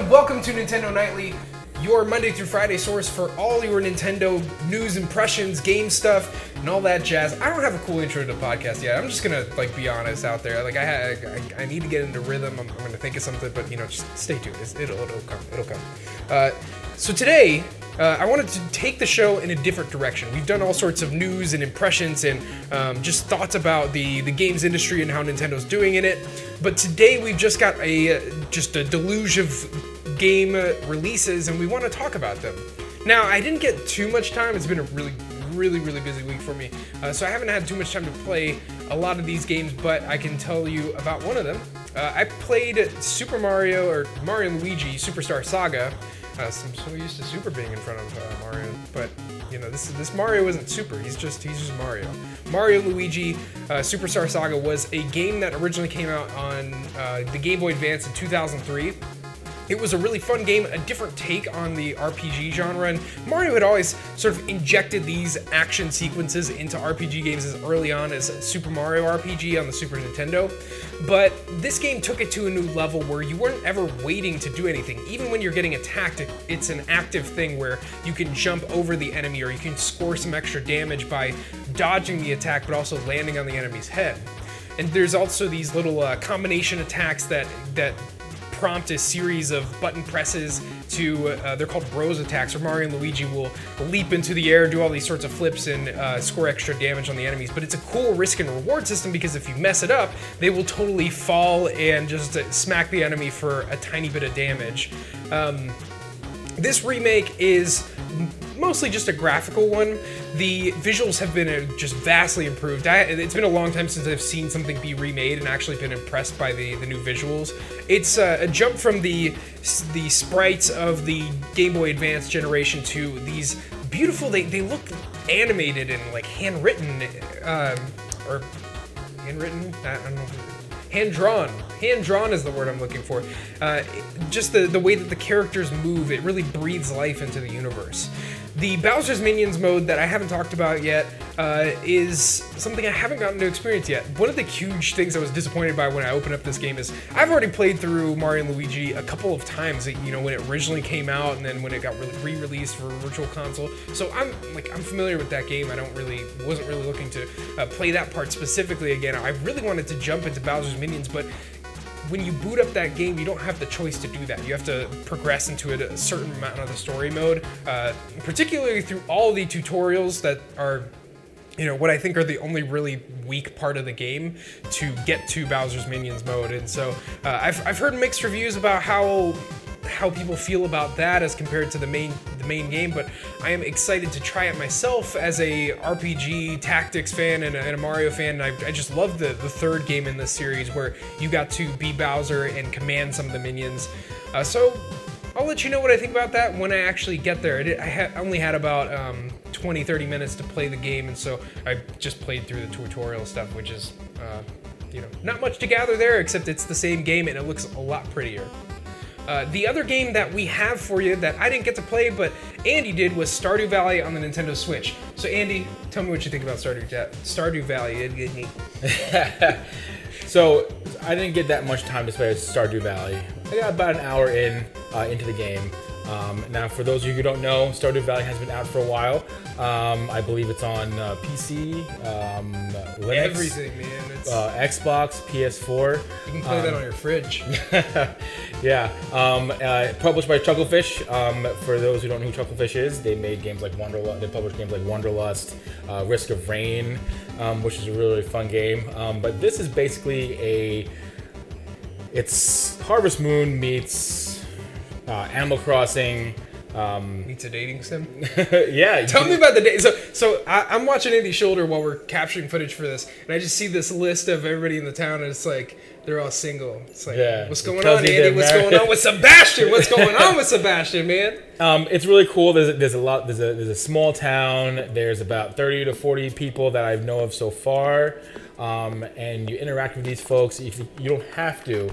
and welcome to Nintendo Nightly, your Monday through Friday source for all your Nintendo news, impressions, game stuff, and all that jazz. I don't have a cool intro to the podcast yet. I'm just gonna like be honest out there. Like I I, I need to get into rhythm. I'm, I'm gonna think of something, but you know, just stay tuned. It's, it'll it'll come. It'll come. Uh, so today. Uh, I wanted to take the show in a different direction. We've done all sorts of news and impressions and um, just thoughts about the, the games industry and how Nintendo's doing in it. But today we've just got a uh, just a deluge of game releases, and we want to talk about them. Now, I didn't get too much time. It's been a really, really, really busy week for me, uh, so I haven't had too much time to play a lot of these games. But I can tell you about one of them. Uh, I played Super Mario or Mario Luigi Superstar Saga. Uh, I'm so used to Super being in front of uh, Mario, but you know this this Mario isn't Super. He's just he's just Mario. Mario Luigi uh, Superstar Saga was a game that originally came out on uh, the Game Boy Advance in 2003. It was a really fun game, a different take on the RPG genre, and Mario had always sort of injected these action sequences into RPG games as early on as Super Mario RPG on the Super Nintendo. But this game took it to a new level where you weren't ever waiting to do anything. Even when you're getting attacked, it's an active thing where you can jump over the enemy or you can score some extra damage by dodging the attack but also landing on the enemy's head. And there's also these little uh, combination attacks that that prompt a series of button presses to uh, they're called bros attacks where mario and luigi will leap into the air do all these sorts of flips and uh, score extra damage on the enemies. But it's a cool risk and reward system because if you mess it up they will totally fall and just smack the enemy for a tiny bit of damage. Um, this remake is mostly just a graphical one. The visuals have been uh, just vastly improved. I, it's been a long time since I've seen something be remade and actually been impressed by the, the new visuals. It's uh, a jump from the the sprites of the Game Boy Advance generation to these beautiful. They, they look animated and like handwritten, um, or handwritten. I don't know hand drawn. Hand drawn is the word I'm looking for. Uh, just the, the way that the characters move, it really breathes life into the universe. The Bowser's Minions mode that I haven't talked about yet uh, is something I haven't gotten to experience yet. One of the huge things I was disappointed by when I opened up this game is I've already played through Mario and Luigi a couple of times. You know, when it originally came out, and then when it got re-released for Virtual Console. So I'm like I'm familiar with that game. I don't really wasn't really looking to uh, play that part specifically again. I really wanted to jump into Bowser's Minions, but when you boot up that game, you don't have the choice to do that. You have to progress into a, certain amount of the story mode, uh, particularly through all the tutorials that are you know what I think are the only really weak part of the game to get to Bowser's Minions mode, and so uh, I've, I've heard mixed reviews about how how people feel about that as compared to the main the main game, but I am excited to try it myself as a RPG tactics fan and a, and a Mario fan. I, I just love the the third game in this series where you got to be Bowser and command some of the minions. Uh, so I'll let you know what I think about that when I actually get there. I, did, I ha- only had about um, 20, 30 minutes to play the game, and so I just played through the tutorial stuff, which is, uh, you know, not much to gather there, except it's the same game and it looks a lot prettier. Uh, the other game that we have for you that I didn't get to play, but Andy did, was Stardew Valley on the Nintendo Switch. So, Andy, tell me what you think about Stardew, Stardew Valley. didn't he? so, I didn't get that much time to play Stardew Valley. I got about an hour in uh, into the game. Um, now, for those of you who don't know, Stardew Valley has been out for a while. Um, I believe it's on uh, PC, um, Linux, everything, man. Uh, Xbox, PS4. You can play that um, on your fridge. yeah. Um, uh, published by Chucklefish. Um, for those who don't know who Chucklefish is, they made games like Wanderlust. They published games like Wanderlust, uh, Risk of Rain, which is a really, really fun game. but this is basically a it's Harvest Moon meets uh, Animal Crossing. Um, meets a dating sim. yeah. Tell me about the day. So, so I, am watching Andy shoulder while we're capturing footage for this, and I just see this list of everybody in the town, and it's like they're all single. It's like, yeah. what's going on, Andy? What's going on with Sebastian? What's going on with Sebastian, man? Um, it's really cool. There's a, there's a lot. There's a there's a small town. There's about 30 to 40 people that I know of so far um, and you interact with these folks. If you don't have to,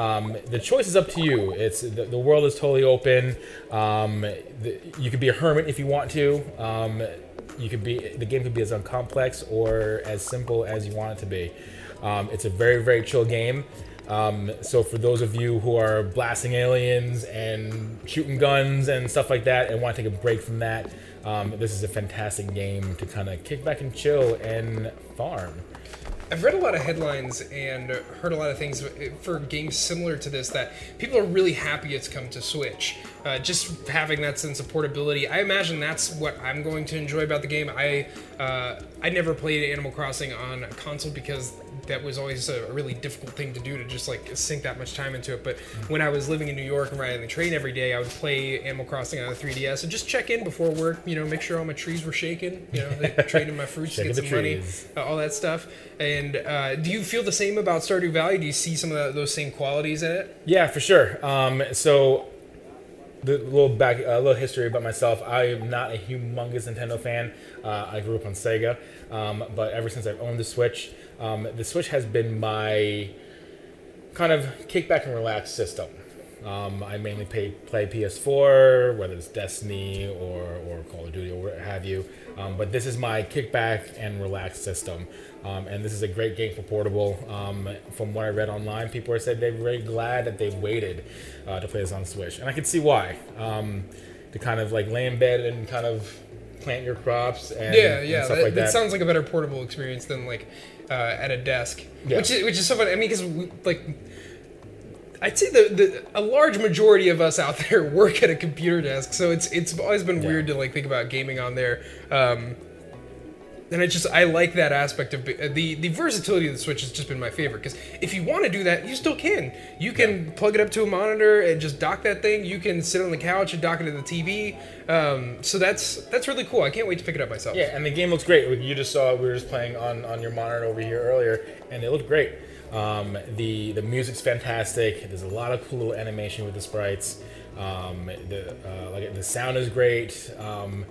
um, the choice is up to you. It's the, the world is totally open. Um, the, you could be a hermit if you want to. Um, you could be the game could be as uncomplex or as simple as you want it to be. Um, it's a very very chill game. Um, so for those of you who are blasting aliens and shooting guns and stuff like that, and want to take a break from that, um, this is a fantastic game to kind of kick back and chill and farm. I've read a lot of headlines and heard a lot of things for games similar to this that people are really happy it's come to Switch. Uh, just having that sense of portability, I imagine that's what I'm going to enjoy about the game. I uh, I never played Animal Crossing on a console because that was always a really difficult thing to do to just like sink that much time into it. But when I was living in New York and riding the train every day, I would play Animal Crossing on the 3DS and just check in before work. You know, make sure all my trees were shaken. You know, trading my fruits, get some money, uh, all that stuff. And uh, do you feel the same about Stardew Valley? Do you see some of the, those same qualities in it? Yeah, for sure. Um, so the little back, a uh, little history about myself. I am not a humongous Nintendo fan. Uh, I grew up on Sega, um, but ever since I've owned the Switch, um, the Switch has been my kind of kick back and relax system. Um, I mainly pay, play PS4, whether it's Destiny or, or Call of Duty or what have you. Um, but this is my kickback and relax system. Um, and this is a great game for portable. Um, from what I read online, people are said they're very glad that they waited uh, to play this on Switch, and I can see why. Um, to kind of like lay in bed and kind of plant your crops and yeah, yeah, and that, like that. that. sounds like a better portable experience than like uh, at a desk, yeah. which is which is so funny. I mean, because like. I'd say the, the a large majority of us out there work at a computer desk, so it's it's always been yeah. weird to like think about gaming on there. Um, and I just I like that aspect of uh, the the versatility of the Switch has just been my favorite because if you want to do that, you still can. You can yeah. plug it up to a monitor and just dock that thing. You can sit on the couch and dock it to the TV. Um, so that's that's really cool. I can't wait to pick it up myself. Yeah, and the game looks great. You just saw we were just playing on on your monitor over here earlier, and it looked great. Um, the the music's fantastic. There's a lot of cool little animation with the sprites. Um, the uh, like the sound is great. Um,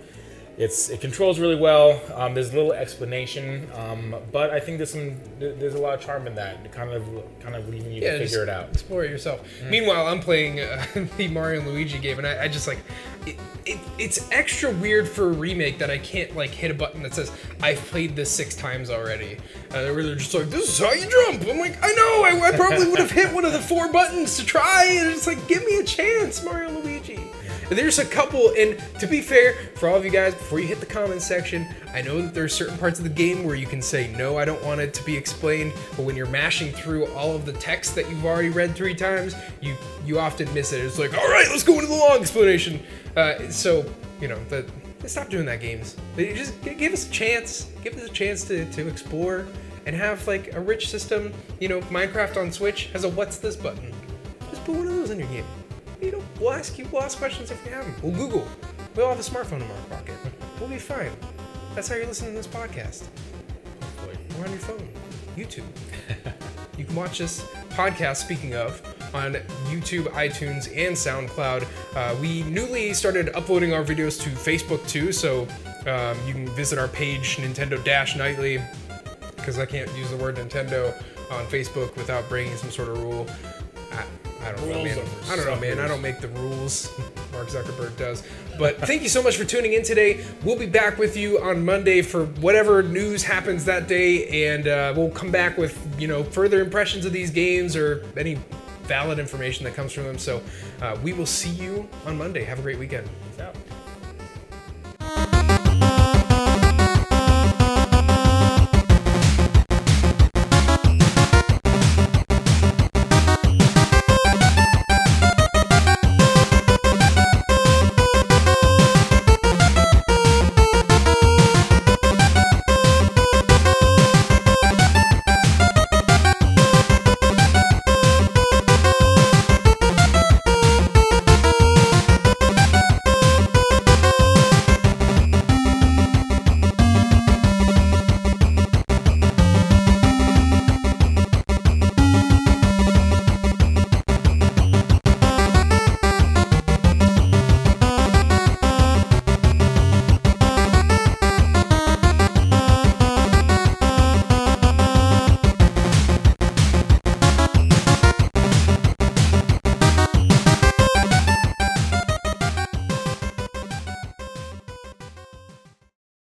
it's it controls really well. Um, there's a little explanation, um, but I think there's some there's a lot of charm in that, kind of kind of leaving you yeah, to figure it out. Explore it yourself. Mm. Meanwhile, I'm playing uh, the Mario and Luigi game, and I, I just like it, it, It's extra weird for a remake that I can't like hit a button that says I've played this six times already. Uh, they're just like, this is how you jump. I'm like, I know. I, I probably would have hit one of the four buttons to try, and it's like, give me a chance, Mario Luigi. There's a couple, and to be fair, for all of you guys, before you hit the comment section, I know that there are certain parts of the game where you can say, no, I don't want it to be explained, but when you're mashing through all of the text that you've already read three times, you you often miss it. It's like, all right, let's go into the long explanation. Uh, so, you know, stop doing that, games. Just give us a chance. Give us a chance to, to explore and have like a rich system. You know, Minecraft on Switch has a what's this button. Just put one of those in your game you know, we'll ask you, we'll ask questions if we have them. We'll Google. We all have a smartphone in our pocket. We'll be fine. That's how you're listening to this podcast. Or on your phone, YouTube. you can watch this podcast, speaking of, on YouTube, iTunes, and SoundCloud. Uh, we newly started uploading our videos to Facebook too, so um, you can visit our page, Nintendo Dash Nightly, because I can't use the word Nintendo on Facebook without breaking some sort of rule. I don't know, man. I don't know, man. I don't make the rules. Mark Zuckerberg does. But thank you so much for tuning in today. We'll be back with you on Monday for whatever news happens that day, and uh, we'll come back with you know further impressions of these games or any valid information that comes from them. So uh, we will see you on Monday. Have a great weekend. Peace out.